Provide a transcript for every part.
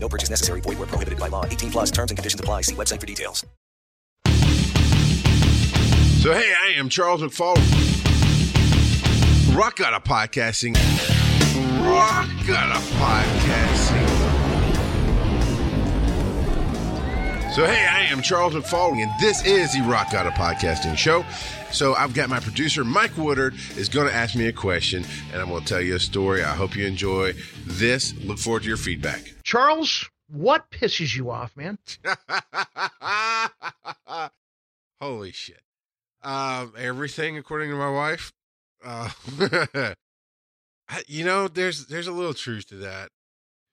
No purchase necessary. Void where prohibited by law. 18 plus terms and conditions apply. See website for details. So, hey, I am Charles McFall. Rock God of podcasting. Rock God of podcasting. So, hey, I am Charles McFall, and this is the Rock God of Podcasting Show. So, I've got my producer, Mike Woodard, is going to ask me a question, and I'm going to tell you a story. I hope you enjoy this. Look forward to your feedback. Charles, what pisses you off, man? Holy shit. Um, everything according to my wife. Uh, you know, there's there's a little truth to that.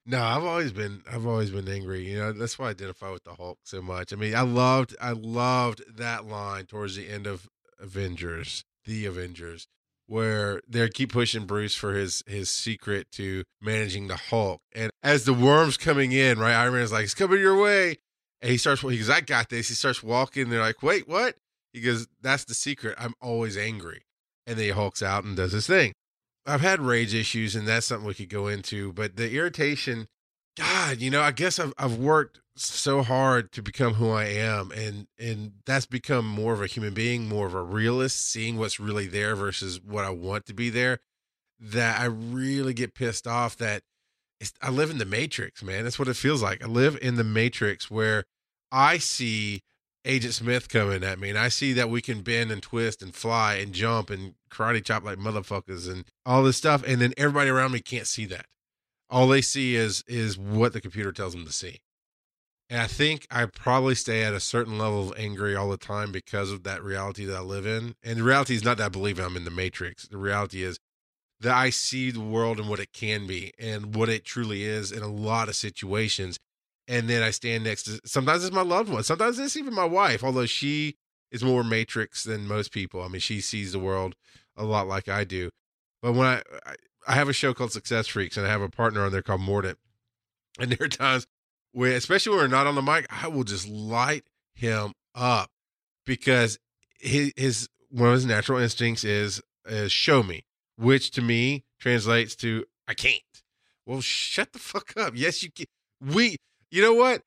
No, I've always been I've always been angry. You know, that's why I identify with the Hulk so much. I mean, I loved I loved that line towards the end of Avengers, the Avengers, where they keep pushing Bruce for his his secret to managing the Hulk. And as the worm's coming in, right, Iron Man's like, "It's coming your way," and he starts. He goes, "I got this." He starts walking. They're like, "Wait, what?" He goes, "That's the secret. I'm always angry." And then he hulks out and does his thing. I've had rage issues, and that's something we could go into. But the irritation, God, you know, I guess I've I've worked so hard to become who I am, and and that's become more of a human being, more of a realist, seeing what's really there versus what I want to be there. That I really get pissed off that I live in the matrix, man. That's what it feels like. I live in the matrix where I see Agent Smith coming at me, and I see that we can bend and twist and fly and jump and karate chop like motherfuckers and all this stuff, and then everybody around me can't see that. All they see is is what the computer tells them to see. And I think I probably stay at a certain level of angry all the time because of that reality that I live in. And the reality is not that I believe I'm in the matrix. The reality is that I see the world and what it can be and what it truly is in a lot of situations and then I stand next to sometimes it's my loved one, sometimes it's even my wife, although she is more matrix than most people. I mean, she sees the world a lot like I do. But when I I have a show called Success Freaks and I have a partner on there called Mordant. And there are times especially when we're not on the mic, I will just light him up because his his one of his natural instincts is is show me, which to me translates to I can't. Well, shut the fuck up. Yes, you can. We you know what?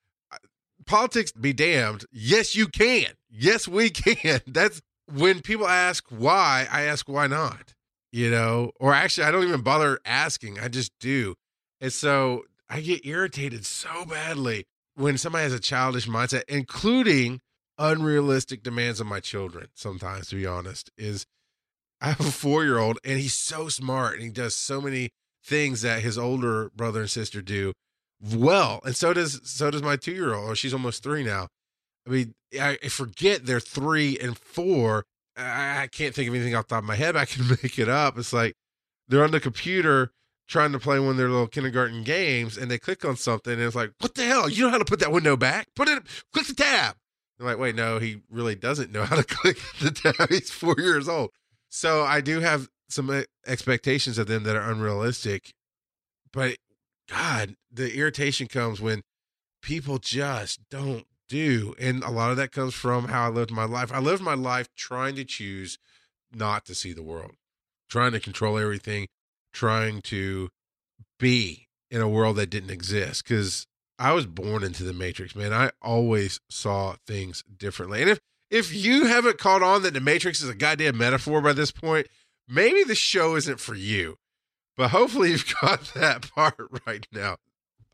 Politics be damned. Yes, you can. Yes, we can. That's when people ask why, I ask why not. You know, or actually, I don't even bother asking. I just do. And so I get irritated so badly when somebody has a childish mindset, including unrealistic demands on my children. Sometimes, to be honest, is I have a four year old and he's so smart and he does so many things that his older brother and sister do well, and so does so does my two year old. Or she's almost three now. I mean, I, forget they're three and four. I, I can't think of anything off the top of my head. I can make it up. It's like they're on the computer trying to play one of their little kindergarten games, and they click on something, and it's like, "What the hell? You know how to put that window back? Put it, click the tab." They're like, "Wait, no, he really doesn't know how to click the tab. He's four years old." So I do have some eh, expectations of them that are unrealistic, but God, the irritation comes when people just don't do. And a lot of that comes from how I lived my life. I lived my life trying to choose not to see the world, trying to control everything, trying to be in a world that didn't exist. Because I was born into the matrix, man. I always saw things differently. And if if you haven't caught on that the matrix is a goddamn metaphor by this point, maybe the show isn't for you. But hopefully you've got that part right now.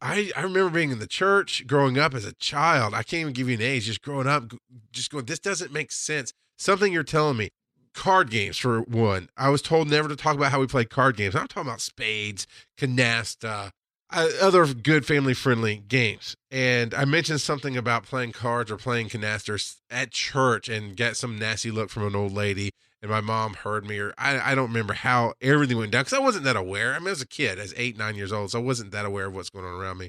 I, I remember being in the church growing up as a child. I can't even give you an age, just growing up, just going, this doesn't make sense. Something you're telling me. Card games, for one. I was told never to talk about how we play card games. I'm talking about spades, canasta, uh, other good family friendly games. And I mentioned something about playing cards or playing canasta at church and get some nasty look from an old lady and my mom heard me, or I, I don't remember how everything went down because I wasn't that aware. I mean, I was a kid, as eight, nine years old, so I wasn't that aware of what's going on around me.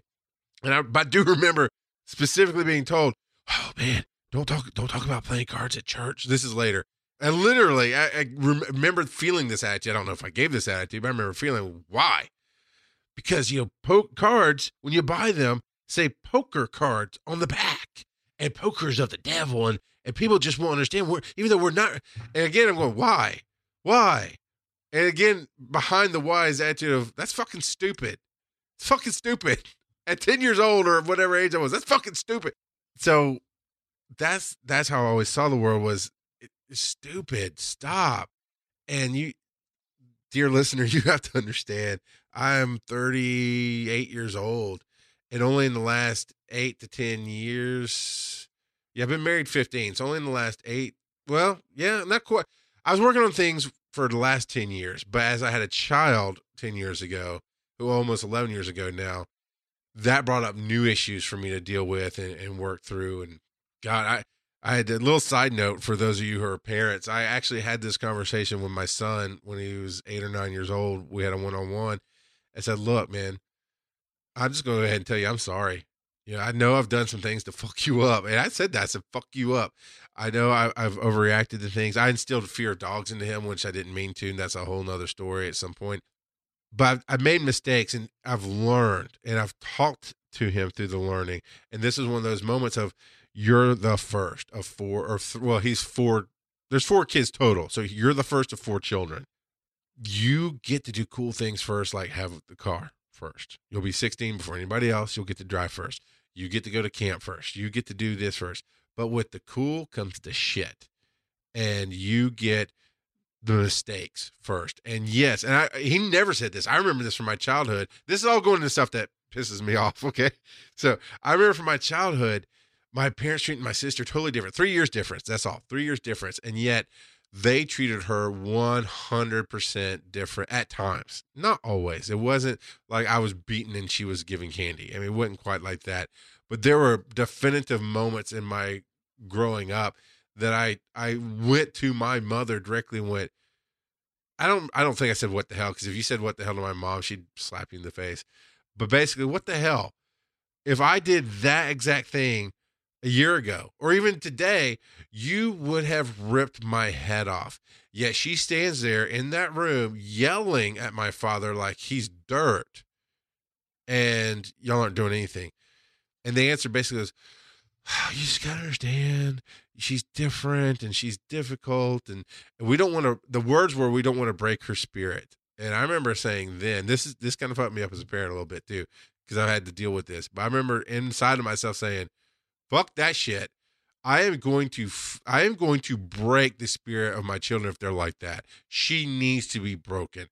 And I, but I do remember specifically being told, "Oh man, don't talk don't talk about playing cards at church. This is later. And literally, I, I remember feeling this attitude. I don't know if I gave this attitude, but I remember feeling why. Because you know, po- cards when you buy them say poker cards on the back, and poker's of the devil, and and people just won't understand. We're, even though we're not. And again, I'm going, why, why? And again, behind the why is attitude of that's fucking stupid. It's fucking stupid. At ten years old or whatever age I was, that's fucking stupid. So that's that's how I always saw the world was stupid. Stop. And you, dear listener, you have to understand. I'm 38 years old, and only in the last eight to 10 years, yeah, I've been married 15. So only in the last eight, well, yeah, not quite. I was working on things for the last 10 years, but as I had a child 10 years ago, who almost 11 years ago now, that brought up new issues for me to deal with and, and work through. And God, I, I had a little side note for those of you who are parents. I actually had this conversation with my son when he was eight or nine years old. We had a one on one. I said, Look, man, I'm just going to go ahead and tell you I'm sorry. You know, I know I've done some things to fuck you up. And I said that. I said, fuck you up. I know I, have overreacted to things. I instilled fear of dogs into him, which I didn't mean to. And that's a whole nother story at some point. But I've, I've made mistakes and I've learned and I've talked to him through the learning. And this is one of those moments of, you're the first of four or th- well he's four there's four kids total so you're the first of four children. You get to do cool things first like have the car first. You'll be 16 before anybody else you'll get to drive first. You get to go to camp first. You get to do this first. But with the cool comes the shit. And you get the mistakes first. And yes and I, he never said this. I remember this from my childhood. This is all going into stuff that pisses me off okay? So i remember from my childhood my parents treated my sister totally different. Three years difference. That's all. Three years difference. And yet they treated her 100% different at times. Not always. It wasn't like I was beaten and she was giving candy. I mean, it wasn't quite like that. But there were definitive moments in my growing up that I I went to my mother directly and went, I don't I don't think I said what the hell because if you said what the hell to my mom, she'd slap you in the face. But basically, what the hell? If I did that exact thing a year ago or even today, you would have ripped my head off. Yet she stands there in that room yelling at my father like he's dirt and y'all aren't doing anything. And the answer basically is, oh, ah, you just gotta understand she's different and she's difficult and, and we don't want to the words were we don't want to break her spirit and i remember saying then this is this kind of fucked me up as a parent a little bit too because i had to deal with this but i remember inside of myself saying fuck that shit. I am going to I am going to break the spirit of my children if they're like that. She needs to be broken.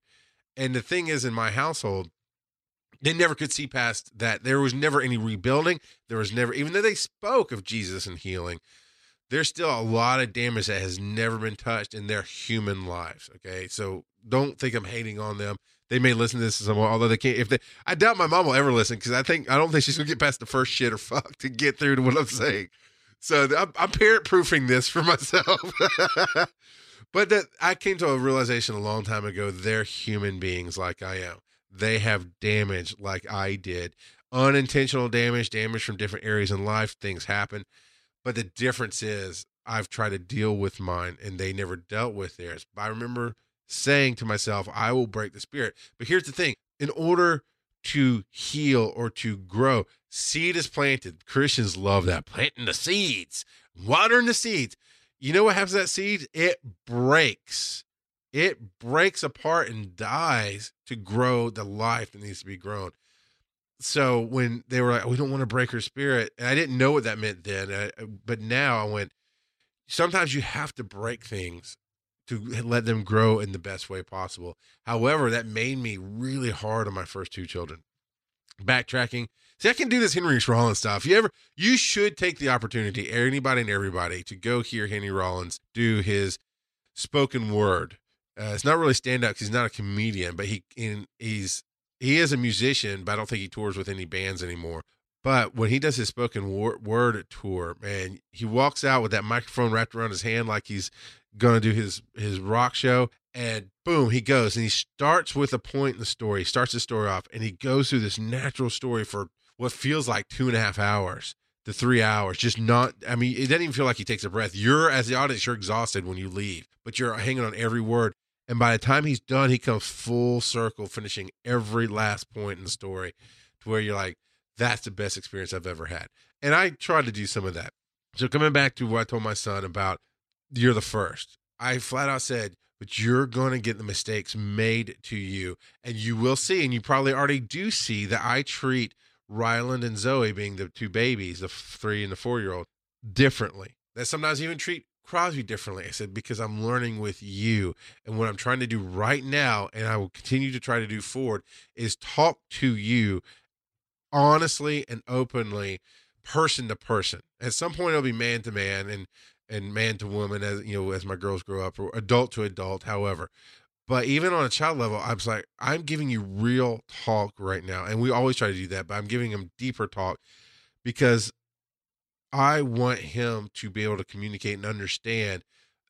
And the thing is in my household they never could see past that. There was never any rebuilding. There was never even though they spoke of Jesus and healing, there's still a lot of damage that has never been touched in their human lives, okay? So don't think I'm hating on them. They may listen to this somewhere, although they can't. If they, I doubt my mom will ever listen because I think I don't think she's gonna get past the first shit or fuck to get through to what I'm saying. So I'm, I'm parent proofing this for myself. but that I came to a realization a long time ago. They're human beings like I am. They have damage like I did, unintentional damage, damage from different areas in life. Things happen, but the difference is I've tried to deal with mine, and they never dealt with theirs. But I remember saying to myself, I will break the spirit. But here's the thing in order to heal or to grow, seed is planted. Christians love that planting the seeds, watering the seeds. You know what happens to that seed? It breaks. It breaks apart and dies to grow the life that needs to be grown. So when they were like, we don't want to break her spirit, and I didn't know what that meant then, I, but now I went, sometimes you have to break things to let them grow in the best way possible. However, that made me really hard on my first two children. Backtracking. See, I can do this Henry Rollins stuff. You ever you should take the opportunity, anybody and everybody, to go hear Henry Rollins do his spoken word. Uh, it's not really stand up because he's not a comedian, but he in, he's he is a musician, but I don't think he tours with any bands anymore. But when he does his spoken word tour, man, he walks out with that microphone wrapped around his hand like he's going to do his his rock show and boom he goes and he starts with a point in the story he starts the story off and he goes through this natural story for what feels like two and a half hours to three hours, just not. I mean, it doesn't even feel like he takes a breath. You're as the audience, you're exhausted when you leave, but you're hanging on every word. And by the time he's done, he comes full circle, finishing every last point in the story, to where you're like, "That's the best experience I've ever had." And I tried to do some of that. So coming back to what I told my son about, you're the first. I flat out said, but you're going to get the mistakes made to you, and you will see, and you probably already do see that I treat Ryland and Zoe being the two babies, the three and the four year old, differently. That sometimes even treat Crosby differently. I said, because I'm learning with you. And what I'm trying to do right now, and I will continue to try to do forward, is talk to you honestly and openly, person to person. At some point, it'll be man to man and and man to woman as you know as my girls grow up or adult to adult however. But even on a child level i'm like i'm giving you real talk right now and we always try to do that but i'm giving him deeper talk because i want him to be able to communicate and understand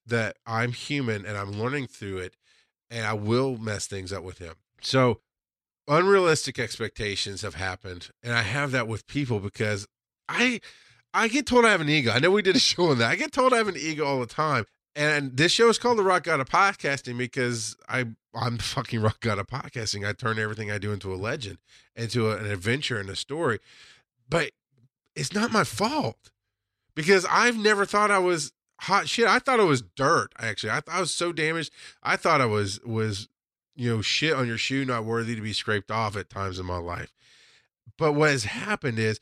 that i'm human and i'm learning through it and i will mess things up with him. So unrealistic expectations have happened and i have that with people because i i get told i have an ego. I know we did a show on that. I get told i have an ego all the time. And this show is called the rock god of podcasting because i i'm the fucking rock god of podcasting. I turn everything i do into a legend into a, an adventure and a story. But it's not my fault because i've never thought i was hot shit. I thought it was dirt actually. I, I was so damaged. I thought i was was you know shit on your shoe not worthy to be scraped off at times in my life. But what has happened is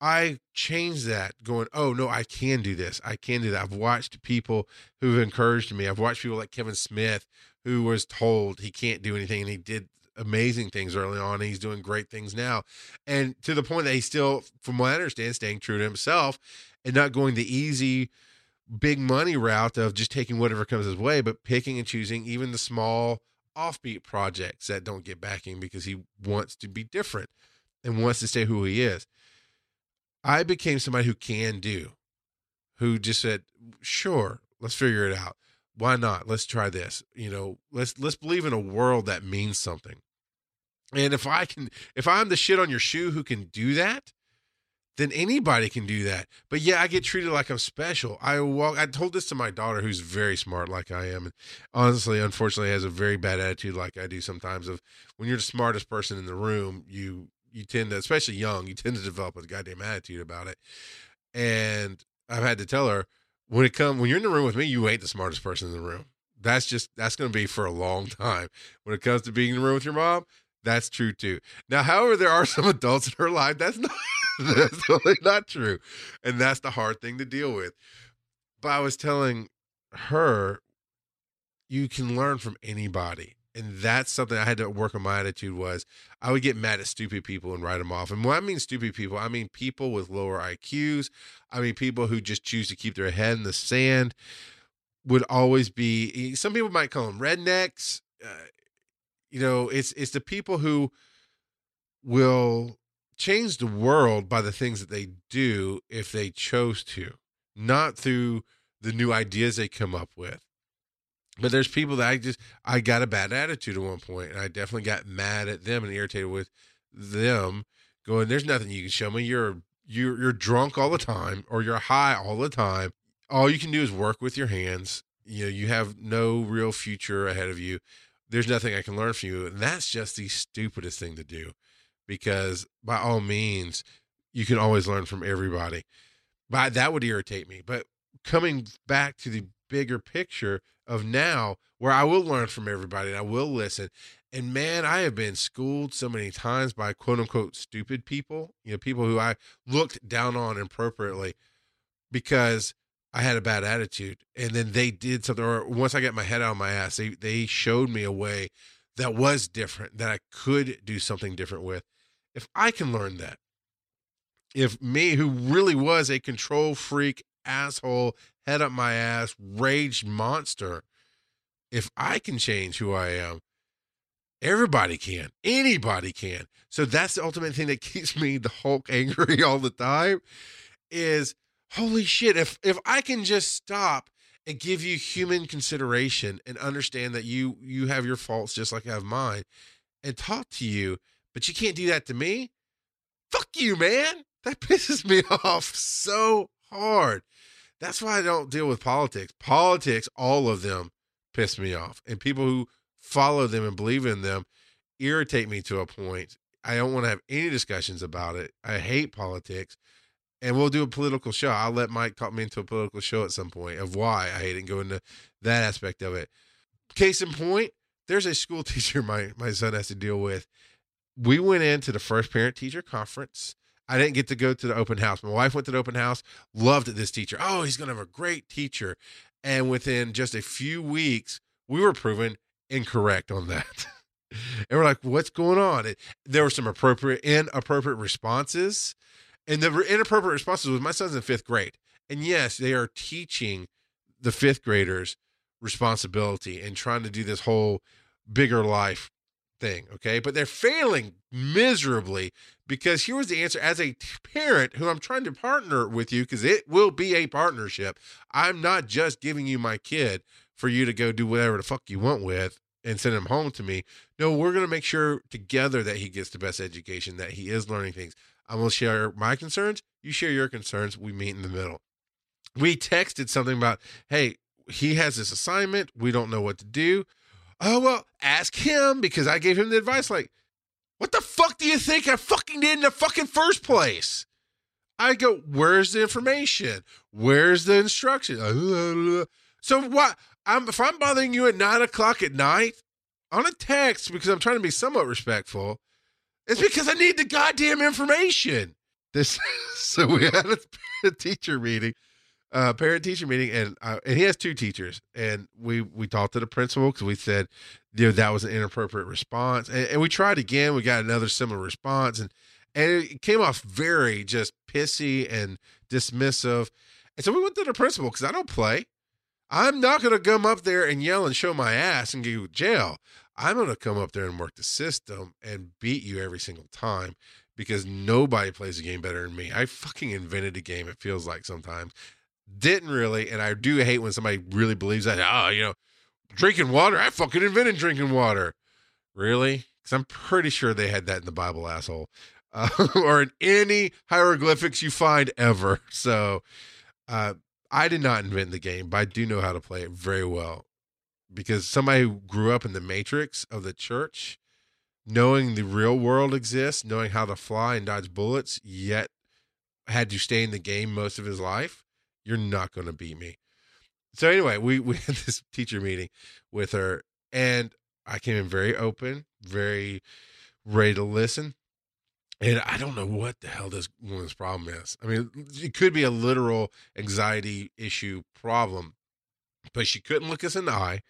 I changed that going, oh no, I can do this. I can do that. I've watched people who've encouraged me. I've watched people like Kevin Smith who was told he can't do anything and he did amazing things early on he's doing great things now. And to the point that he's still, from what I understand, staying true to himself and not going the easy big money route of just taking whatever comes his way, but picking and choosing even the small offbeat projects that don't get backing because he wants to be different and wants to stay who he is. I became somebody who can do, who just said, "Sure, let's figure it out. Why not? Let's try this. You know, let's let's believe in a world that means something." And if I can, if I'm the shit on your shoe who can do that, then anybody can do that. But yeah, I get treated like I'm special. I walk. I told this to my daughter, who's very smart, like I am, and honestly, unfortunately, has a very bad attitude, like I do sometimes. Of when you're the smartest person in the room, you you tend to, especially young, you tend to develop a goddamn attitude about it. And I've had to tell her when it come when you're in the room with me, you ain't the smartest person in the room. That's just that's going to be for a long time. When it comes to being in the room with your mom, that's true too. Now, however, there are some adults in her life that's not that's totally not true, and that's the hard thing to deal with. But I was telling her, you can learn from anybody and that's something I had to work on my attitude was I would get mad at stupid people and write them off. And when I mean stupid people, I mean people with lower IQs. I mean people who just choose to keep their head in the sand would always be some people might call them rednecks. Uh, you know, it's it's the people who will change the world by the things that they do if they chose to, not through the new ideas they come up with. But there's people that I just I got a bad attitude at one point, and I definitely got mad at them and irritated with them. Going, there's nothing you can show me. You're you're you're drunk all the time, or you're high all the time. All you can do is work with your hands. You know, you have no real future ahead of you. There's nothing I can learn from you, and that's just the stupidest thing to do. Because by all means, you can always learn from everybody. But that would irritate me. But coming back to the bigger picture of now where I will learn from everybody and I will listen. And man, I have been schooled so many times by quote unquote stupid people, you know, people who I looked down on appropriately because I had a bad attitude. And then they did something, or once I got my head out of my ass, they, they showed me a way that was different, that I could do something different with. If I can learn that, if me, who really was a control freak asshole, head up my ass, rage monster. If I can change who I am, everybody can. Anybody can. So that's the ultimate thing that keeps me the Hulk angry all the time is holy shit, if if I can just stop and give you human consideration and understand that you you have your faults just like I have mine and talk to you, but you can't do that to me. Fuck you, man. That pisses me off so hard. That's why I don't deal with politics. Politics, all of them piss me off. And people who follow them and believe in them irritate me to a point. I don't want to have any discussions about it. I hate politics. And we'll do a political show. I'll let Mike talk me into a political show at some point of why I hate it and go into that aspect of it. Case in point, there's a school teacher my, my son has to deal with. We went into the first parent teacher conference. I didn't get to go to the open house. My wife went to the open house, loved this teacher. Oh, he's going to have a great teacher. And within just a few weeks, we were proven incorrect on that. and we're like, what's going on? It, there were some appropriate, inappropriate responses. And the inappropriate responses was my son's in fifth grade. And yes, they are teaching the fifth graders responsibility and trying to do this whole bigger life thing. Okay. But they're failing miserably because here was the answer as a parent who I'm trying to partner with you because it will be a partnership. I'm not just giving you my kid for you to go do whatever the fuck you want with and send him home to me. No, we're going to make sure together that he gets the best education, that he is learning things. I'm going to share my concerns. You share your concerns. We meet in the middle. We texted something about, hey, he has this assignment. We don't know what to do. Oh, well, ask him because I gave him the advice. Like, what the fuck do you think I fucking did in the fucking first place? I go, where's the information? Where's the instruction? So what? I'm if I'm bothering you at nine o'clock at night on a text because I'm trying to be somewhat respectful, it's because I need the goddamn information. This so we had a teacher meeting uh, parent teacher meeting, and uh, and he has two teachers, and we we talked to the principal because we said, you know, that was an inappropriate response, and, and, we tried again. We got another similar response, and and it came off very just pissy and dismissive, and so we went to the principal because I don't play. I'm not going to come up there and yell and show my ass and get to jail. I'm going to come up there and work the system and beat you every single time because nobody plays the game better than me. I fucking invented a game. It feels like sometimes didn't really, and I do hate when somebody really believes that. Oh, you know, drinking water. I fucking invented drinking water. Really? Because I'm pretty sure they had that in the Bible, asshole, uh, or in any hieroglyphics you find ever. So, uh, I did not invent the game, but I do know how to play it very well. Because somebody who grew up in the matrix of the church, knowing the real world exists, knowing how to fly and dodge bullets, yet had to stay in the game most of his life, you're not going to beat me. So anyway, we we had this teacher meeting with her, and I came in very open, very ready to listen. And I don't know what the hell this woman's problem is. I mean, it could be a literal anxiety issue problem, but she couldn't look us in the eye.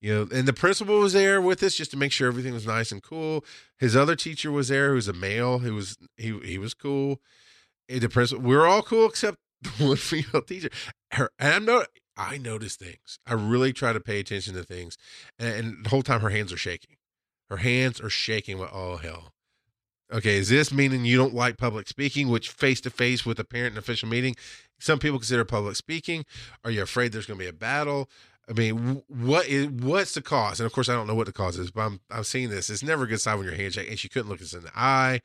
You know, and the principal was there with us just to make sure everything was nice and cool. His other teacher was there, who's a male, who was he he was cool. The principal, we were all cool except one female teacher. Her and I'm not. I notice things. I really try to pay attention to things, and, and the whole time her hands are shaking. Her hands are shaking. With oh hell. Okay, is this meaning you don't like public speaking, which face to face with a parent in official meeting? Some people consider public speaking. Are you afraid there's going to be a battle? I mean, what is what's the cause? And of course, I don't know what the cause is, but I'm I'm seeing this. It's never a good sign when your hands shake, and she couldn't look us in the eye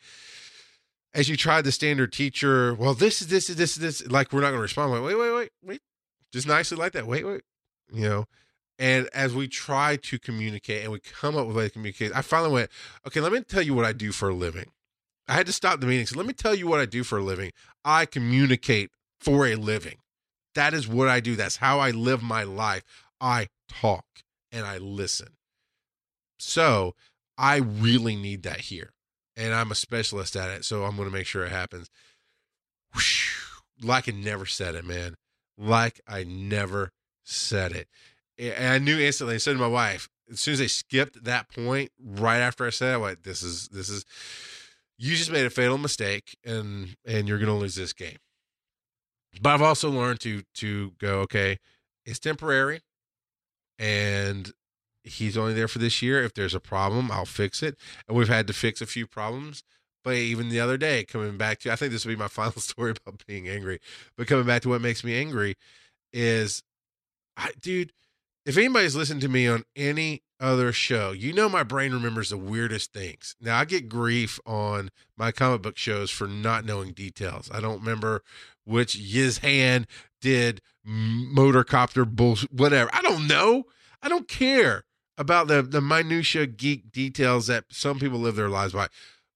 as you try the standard teacher, well, this is this is this is this, like we're not going to respond. Like, wait, wait, wait, wait, just nicely like that. Wait, wait, you know. And as we try to communicate and we come up with a way to communicate, I finally went, okay, let me tell you what I do for a living. I had to stop the meeting. So let me tell you what I do for a living. I communicate for a living. That is what I do. That's how I live my life. I talk and I listen. So I really need that here and I'm a specialist at it, so I'm going to make sure it happens. Whoosh, like I never said it, man. Like I never said it. And I knew instantly. I said to my wife, as soon as they skipped that point, right after I said it, like, this is this is you just made a fatal mistake and and you're gonna lose this game. But I've also learned to to go, okay, it's temporary and he's only there for this year. If there's a problem, I'll fix it. And we've had to fix a few problems. But even the other day, coming back to, I think this will be my final story about being angry. But coming back to what makes me angry is, I, dude, if anybody's listened to me on any other show, you know my brain remembers the weirdest things. Now I get grief on my comic book shows for not knowing details. I don't remember which Yiz hand did motorcopter bullshit, whatever. I don't know. I don't care about the the minutia geek details that some people live their lives by.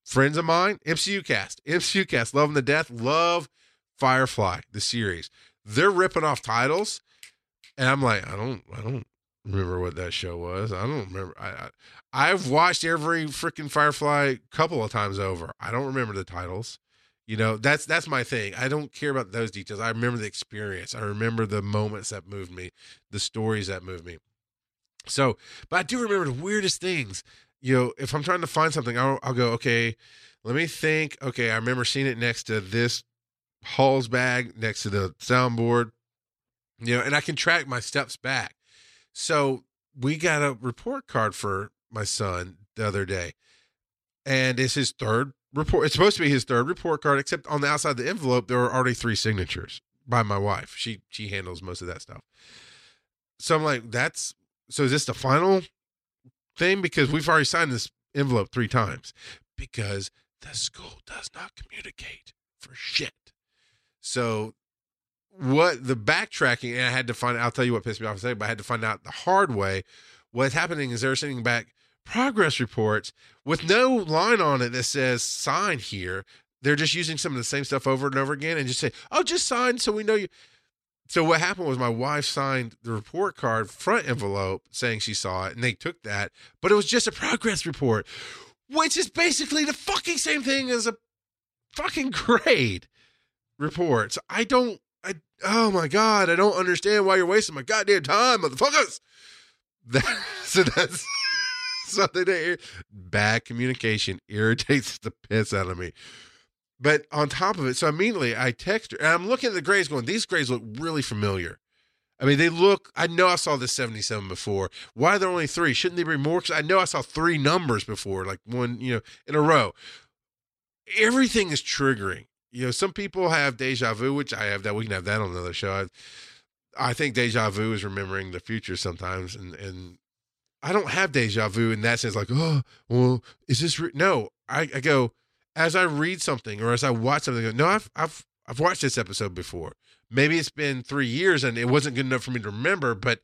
Friends of mine, MCU cast, MCU cast, love them to death, love Firefly, the series. They're ripping off titles, and I'm like, I don't, I don't remember what that show was. I don't remember. I, I I've watched every freaking Firefly couple of times over. I don't remember the titles. You know, that's that's my thing. I don't care about those details. I remember the experience. I remember the moments that moved me, the stories that moved me. So, but I do remember the weirdest things. You know, if I'm trying to find something, I'll, I'll go, okay, let me think. Okay, I remember seeing it next to this Hall's bag, next to the soundboard, you know, and I can track my steps back. So we got a report card for my son the other day, and it's his third report. It's supposed to be his third report card, except on the outside of the envelope there were already three signatures by my wife. She she handles most of that stuff. So I'm like, that's so is this the final thing? Because mm-hmm. we've already signed this envelope three times. Because the school does not communicate for shit. So what the backtracking, and I had to find I'll tell you what pissed me off second, but I had to find out the hard way. What's happening is they're sending back progress reports with no line on it that says sign here. They're just using some of the same stuff over and over again and just say, oh, just sign so we know you. So what happened was my wife signed the report card front envelope saying she saw it and they took that, but it was just a progress report, which is basically the fucking same thing as a fucking grade report. So I don't I oh my god, I don't understand why you're wasting my goddamn time, motherfuckers. That, so that's something that bad communication irritates the piss out of me. But on top of it, so immediately I text her and I'm looking at the grades going, these grades look really familiar. I mean, they look, I know I saw this 77 before. Why are there only three? Shouldn't there be more? Because I know I saw three numbers before, like one, you know, in a row. Everything is triggering you know, some people have deja vu, which I have that. We can have that on another show. I, I think deja vu is remembering the future sometimes, and and I don't have deja vu in that sense. Like, oh, well, is this re-? no? I, I go as I read something or as I watch something. I go, no, I've I've I've watched this episode before. Maybe it's been three years and it wasn't good enough for me to remember, but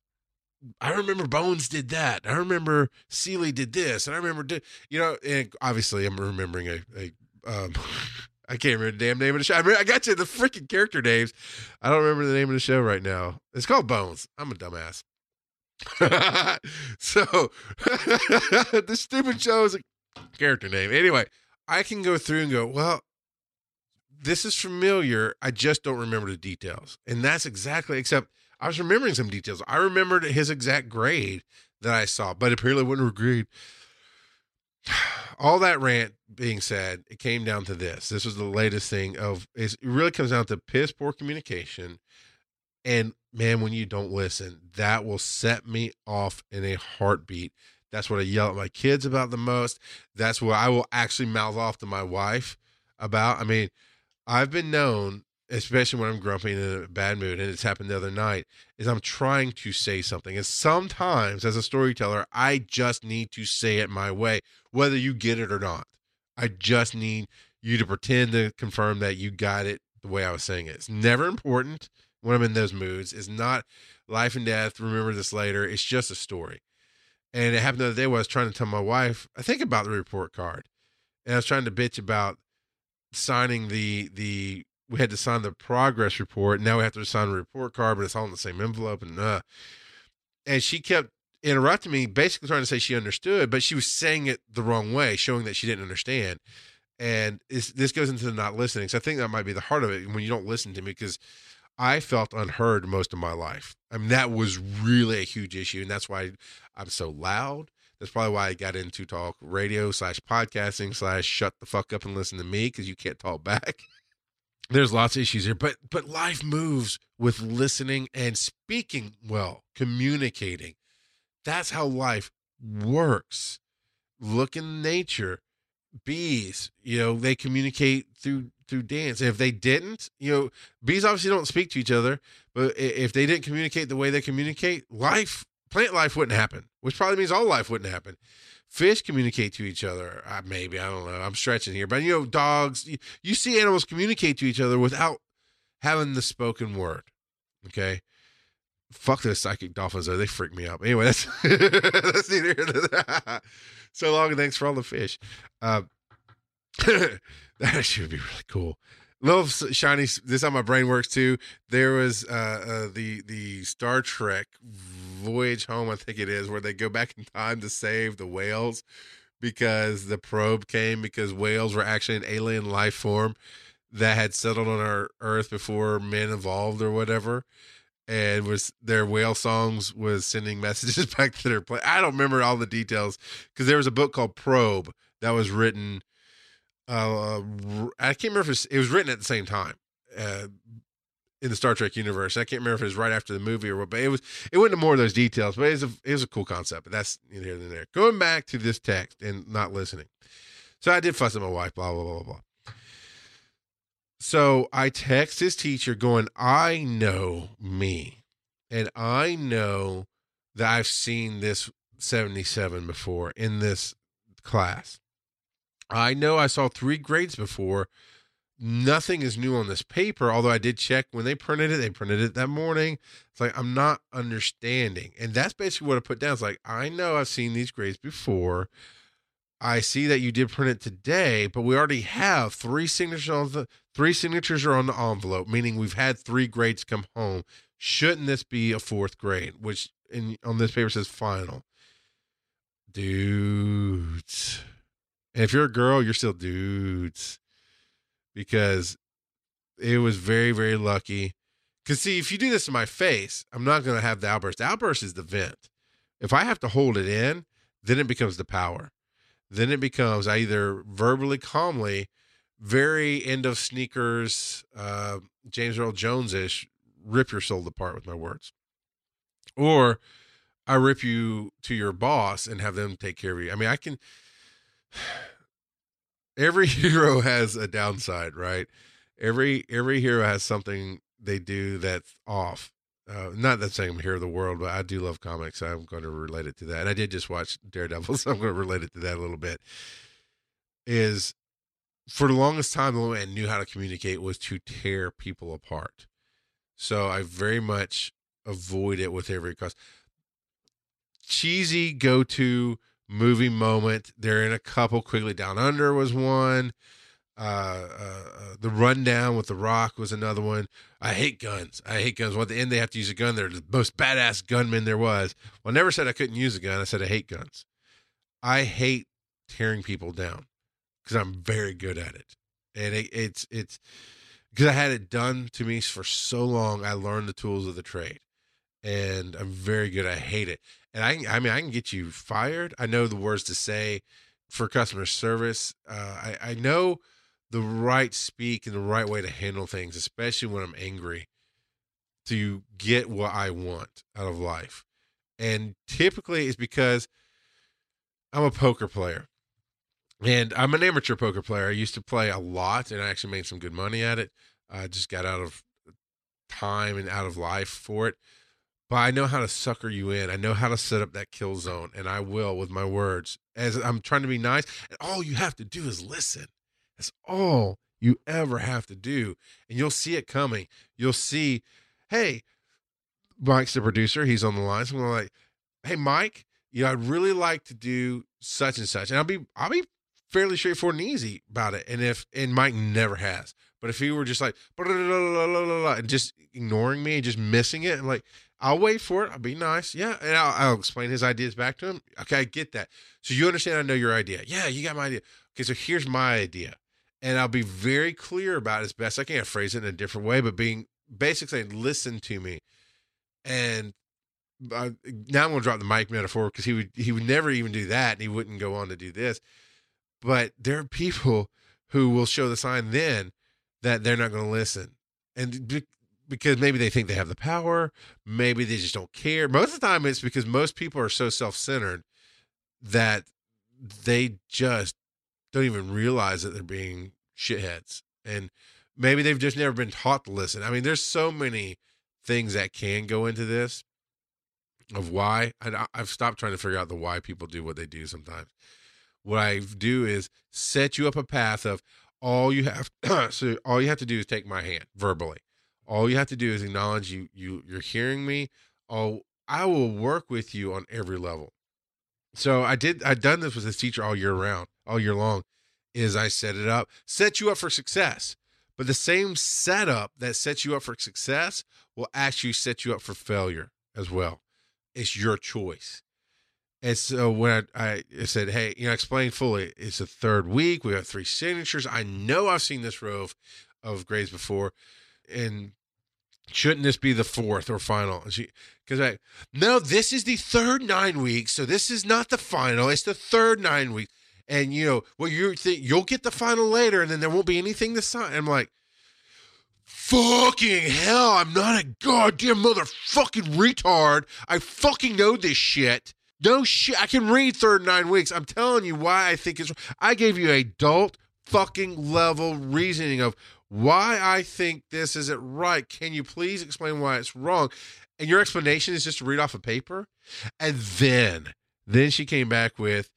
I remember Bones did that. I remember Seeley did this, and I remember, did, you know, and obviously I'm remembering a a um, I can't remember the damn name of the show. I, I got you the freaking character names. I don't remember the name of the show right now. It's called Bones. I'm a dumbass. so the stupid show is a character name. Anyway, I can go through and go, well, this is familiar. I just don't remember the details. And that's exactly, except I was remembering some details. I remembered his exact grade that I saw, but apparently it wasn't a all that rant being said, it came down to this. This was the latest thing of it really comes down to piss poor communication. And man, when you don't listen, that will set me off in a heartbeat. That's what I yell at my kids about the most. That's what I will actually mouth off to my wife about. I mean, I've been known especially when I'm grumpy and in a bad mood, and it's happened the other night, is I'm trying to say something. And sometimes, as a storyteller, I just need to say it my way, whether you get it or not. I just need you to pretend to confirm that you got it the way I was saying it. It's never important when I'm in those moods. It's not life and death. Remember this later. It's just a story. And it happened the other day where I was trying to tell my wife, I think about the report card. And I was trying to bitch about signing the the we had to sign the progress report. Now we have to sign the report card, but it's all in the same envelope. And uh, and she kept interrupting me, basically trying to say she understood, but she was saying it the wrong way, showing that she didn't understand. And this goes into the not listening. So I think that might be the heart of it when you don't listen to me, because I felt unheard most of my life. I mean, that was really a huge issue, and that's why I'm so loud. That's probably why I got into talk radio slash podcasting slash shut the fuck up and listen to me because you can't talk back. there's lots of issues here, but but life moves with listening and speaking well, communicating. That's how life works. Look in nature. Bees, you know, they communicate through through dance. If they didn't, you know, bees obviously don't speak to each other, but if they didn't communicate the way they communicate, life plant life wouldn't happen, which probably means all life wouldn't happen. Fish communicate to each other. Uh, maybe I don't know. I'm stretching here, but you know, dogs. You, you see animals communicate to each other without having the spoken word. Okay. Fuck those psychic dolphins though. They freak me out. Anyway, that's that's neither there. So long and thanks for all the fish. Uh, that actually would be really cool. Little shiny. This is how my brain works too. There was uh, uh, the the Star Trek Voyage Home, I think it is, where they go back in time to save the whales because the probe came because whales were actually an alien life form that had settled on our Earth before men evolved or whatever and was their whale songs was sending messages back to their play. I don't remember all the details because there was a book called Probe that was written. Uh, I can't remember if it was, it was written at the same time uh, in the Star Trek universe. I can't remember if it was right after the movie or what, but it was. It went into more of those details, but it was a it was a cool concept. But that's neither here nor there. Going back to this text and not listening. So I did fuss at my wife. Blah Blah blah blah blah. So I text his teacher going, I know me. And I know that I've seen this 77 before in this class. I know I saw three grades before. Nothing is new on this paper, although I did check when they printed it. They printed it that morning. It's like, I'm not understanding. And that's basically what I put down. It's like, I know I've seen these grades before. I see that you did print it today, but we already have three signatures on the three signatures are on the envelope, meaning we've had three grades come home. Shouldn't this be a fourth grade? Which in on this paper says final. Dudes. And if you're a girl, you're still dudes. Because it was very, very lucky. Because see, if you do this to my face, I'm not gonna have the outburst. The outburst is the vent. If I have to hold it in, then it becomes the power then it becomes I either verbally calmly, very end of sneakers, uh, James Earl Jones ish, rip your soul apart with my words, or I rip you to your boss and have them take care of you. I mean, I can. Every hero has a downside, right? Every every hero has something they do that's off uh, not that saying I'm here of the world, but I do love comics. I'm going to relate it to that. And I did just watch Daredevil, so I'm going to relate it to that a little bit. Is for the longest time, the only way I knew how to communicate was to tear people apart. So I very much avoid it with every cost. Cheesy go to movie moment. They're in a couple. Quigley Down Under was one. Uh, uh, uh, the rundown with the Rock was another one. I hate guns. I hate guns. Well, at the end, they have to use a gun. They're the most badass gunman there was. Well, I never said I couldn't use a gun. I said I hate guns. I hate tearing people down because I'm very good at it, and it, it's it's because I had it done to me for so long. I learned the tools of the trade, and I'm very good. I hate it, and I I mean I can get you fired. I know the words to say for customer service. Uh, I I know the right speak and the right way to handle things, especially when I'm angry, to get what I want out of life. And typically it's because I'm a poker player. And I'm an amateur poker player. I used to play a lot and I actually made some good money at it. I just got out of time and out of life for it. But I know how to sucker you in. I know how to set up that kill zone, and I will with my words. As I'm trying to be nice, and all you have to do is listen. That's all you ever have to do. And you'll see it coming. You'll see, hey, Mike's the producer. He's on the line. So I'm like, hey, Mike, you know, I'd really like to do such and such. And I'll be I'll be fairly straightforward and easy about it. And if and Mike never has. But if he were just like and just ignoring me and just missing it, and like, I'll wait for it. I'll be nice. Yeah. And I'll, I'll explain his ideas back to him. Okay, I get that. So you understand I know your idea. Yeah, you got my idea. Okay, so here's my idea and I'll be very clear about it as best I can. Phrase it in a different way, but being basically listen to me. And I, now I'm to drop the mic metaphor because he would he would never even do that, and he wouldn't go on to do this. But there are people who will show the sign then that they're not going to listen, and because maybe they think they have the power, maybe they just don't care. Most of the time, it's because most people are so self centered that they just don't even realize that they're being shitheads. And maybe they've just never been taught to listen. I mean, there's so many things that can go into this. of why. And I, I've stopped trying to figure out the why people do what they do sometimes. What I do is set you up a path of all you have. so all you have to do is take my hand verbally. All you have to do is acknowledge you you you're hearing me. Oh, I will work with you on every level. So I did. I've done this with this teacher all year round, all year long. Is I set it up, set you up for success. But the same setup that sets you up for success will actually set you up for failure as well. It's your choice. And so when I, I said, hey, you know, explain fully, it's the third week. We have three signatures. I know I've seen this row of, of grades before. And shouldn't this be the fourth or final? Because I, no, this is the third nine weeks. So this is not the final. It's the third nine weeks. And you know, well, you think you'll get the final later, and then there won't be anything to sign. I'm like, fucking hell, I'm not a goddamn motherfucking retard. I fucking know this shit. No shit. I can read third nine weeks. I'm telling you why I think it's. I gave you adult fucking level reasoning of why I think this isn't right. Can you please explain why it's wrong? And your explanation is just to read off a paper. And then, then she came back with,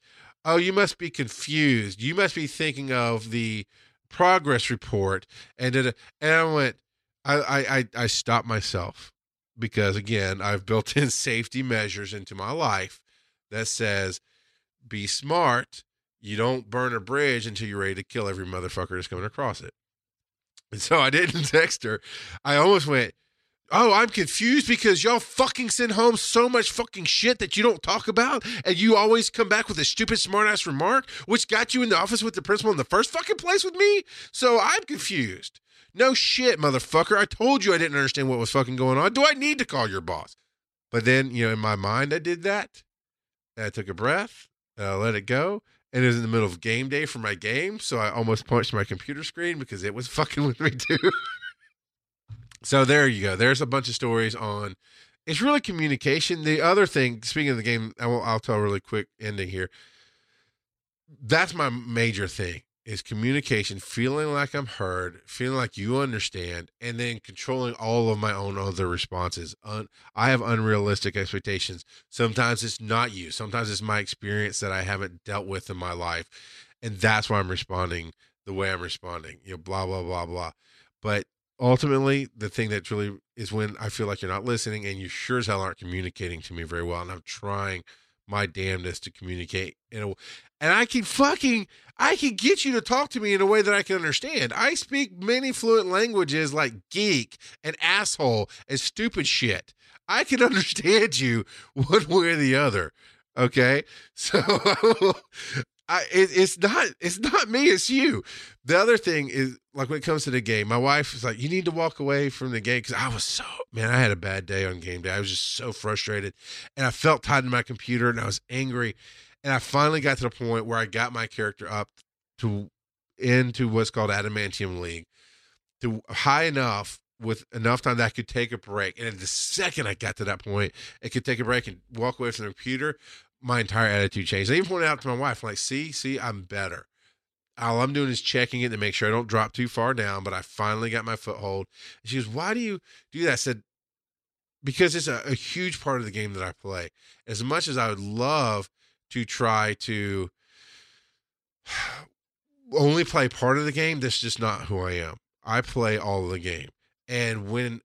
oh, you must be confused. You must be thinking of the progress report. And, and I went, I, I, I stopped myself because again, I've built in safety measures into my life that says, be smart. You don't burn a bridge until you're ready to kill every motherfucker that's coming across it. And so I didn't text her. I almost went, Oh, I'm confused because y'all fucking send home so much fucking shit that you don't talk about, and you always come back with a stupid smartass remark, which got you in the office with the principal in the first fucking place with me. So I'm confused. No shit, motherfucker. I told you I didn't understand what was fucking going on. Do I need to call your boss? But then, you know, in my mind, I did that. I took a breath and I let it go. And it was in the middle of game day for my game. So I almost punched my computer screen because it was fucking with me too. So there you go. There's a bunch of stories on. It's really communication. The other thing, speaking of the game, I will, I'll tell a really quick ending here. That's my major thing is communication, feeling like I'm heard, feeling like you understand, and then controlling all of my own other responses. Un- I have unrealistic expectations. Sometimes it's not you. Sometimes it's my experience that I haven't dealt with in my life, and that's why I'm responding the way I'm responding. You know, blah blah blah blah. But ultimately the thing that really is when I feel like you're not listening and you sure as hell aren't communicating to me very well. And I'm trying my damnedest to communicate you know and I can fucking I can get you to talk to me in a way that I can understand. I speak many fluent languages like geek and asshole and stupid shit. I can understand you one way or the other. Okay. So I, it, it's not it's not me it's you the other thing is like when it comes to the game my wife was like you need to walk away from the game because i was so man i had a bad day on game day i was just so frustrated and i felt tied to my computer and i was angry and i finally got to the point where i got my character up to into what's called adamantium league to high enough with enough time that I could take a break. And the second I got to that point, I could take a break and walk away from the computer my entire attitude changed. I even pointed out to my wife, like, see, see, I'm better. All I'm doing is checking it to make sure I don't drop too far down, but I finally got my foothold. And she goes, Why do you do that? I said, Because it's a, a huge part of the game that I play. As much as I would love to try to only play part of the game, that's just not who I am. I play all of the game. And when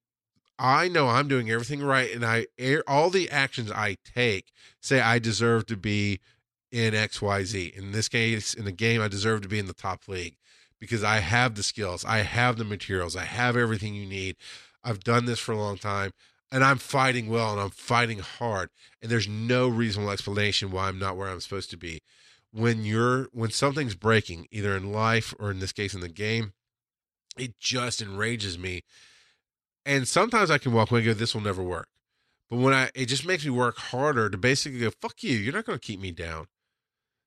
I know I'm doing everything right, and I all the actions I take say I deserve to be in X Y Z. In this case, in the game, I deserve to be in the top league because I have the skills, I have the materials, I have everything you need. I've done this for a long time, and I'm fighting well, and I'm fighting hard, and there's no reasonable explanation why I'm not where I'm supposed to be. When you're when something's breaking, either in life or in this case in the game, it just enrages me and sometimes I can walk away and go, this will never work. But when I, it just makes me work harder to basically go, fuck you, you're not going to keep me down.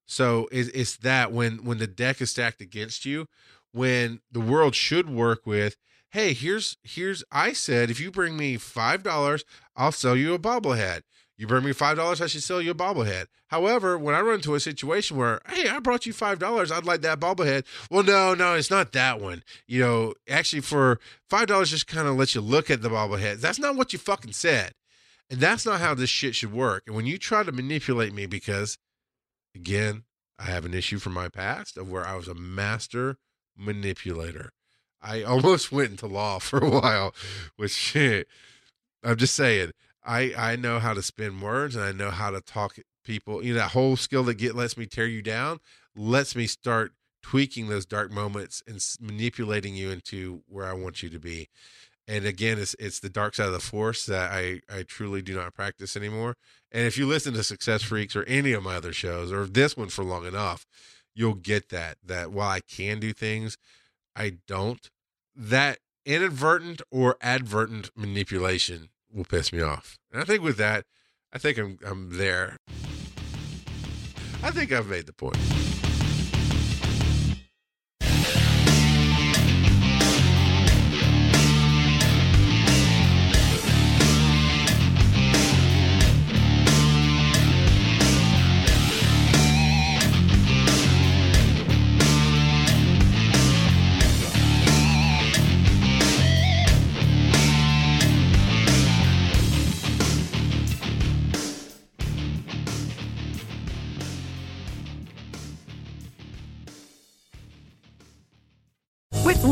So it's, it's that when, when the deck is stacked against you, when the world should work with, hey, here's, here's, I said, if you bring me $5, I'll sell you a bobblehead. You bring me five dollars, I should sell you a bobblehead. However, when I run into a situation where, hey, I brought you five dollars, I'd like that bobblehead. Well, no, no, it's not that one. You know, actually, for five dollars, just kind of let you look at the bobblehead. That's not what you fucking said. And that's not how this shit should work. And when you try to manipulate me, because again, I have an issue from my past of where I was a master manipulator. I almost went into law for a while, which shit. I'm just saying, I I know how to spin words and I know how to talk people. You know that whole skill that get lets me tear you down, lets me start tweaking those dark moments and manipulating you into where I want you to be. And again, it's it's the dark side of the force that I I truly do not practice anymore. And if you listen to Success Freaks or any of my other shows or this one for long enough, you'll get that that while I can do things, I don't. That inadvertent or advertent manipulation will piss me off. And I think with that, I think I'm I'm there. I think I've made the point.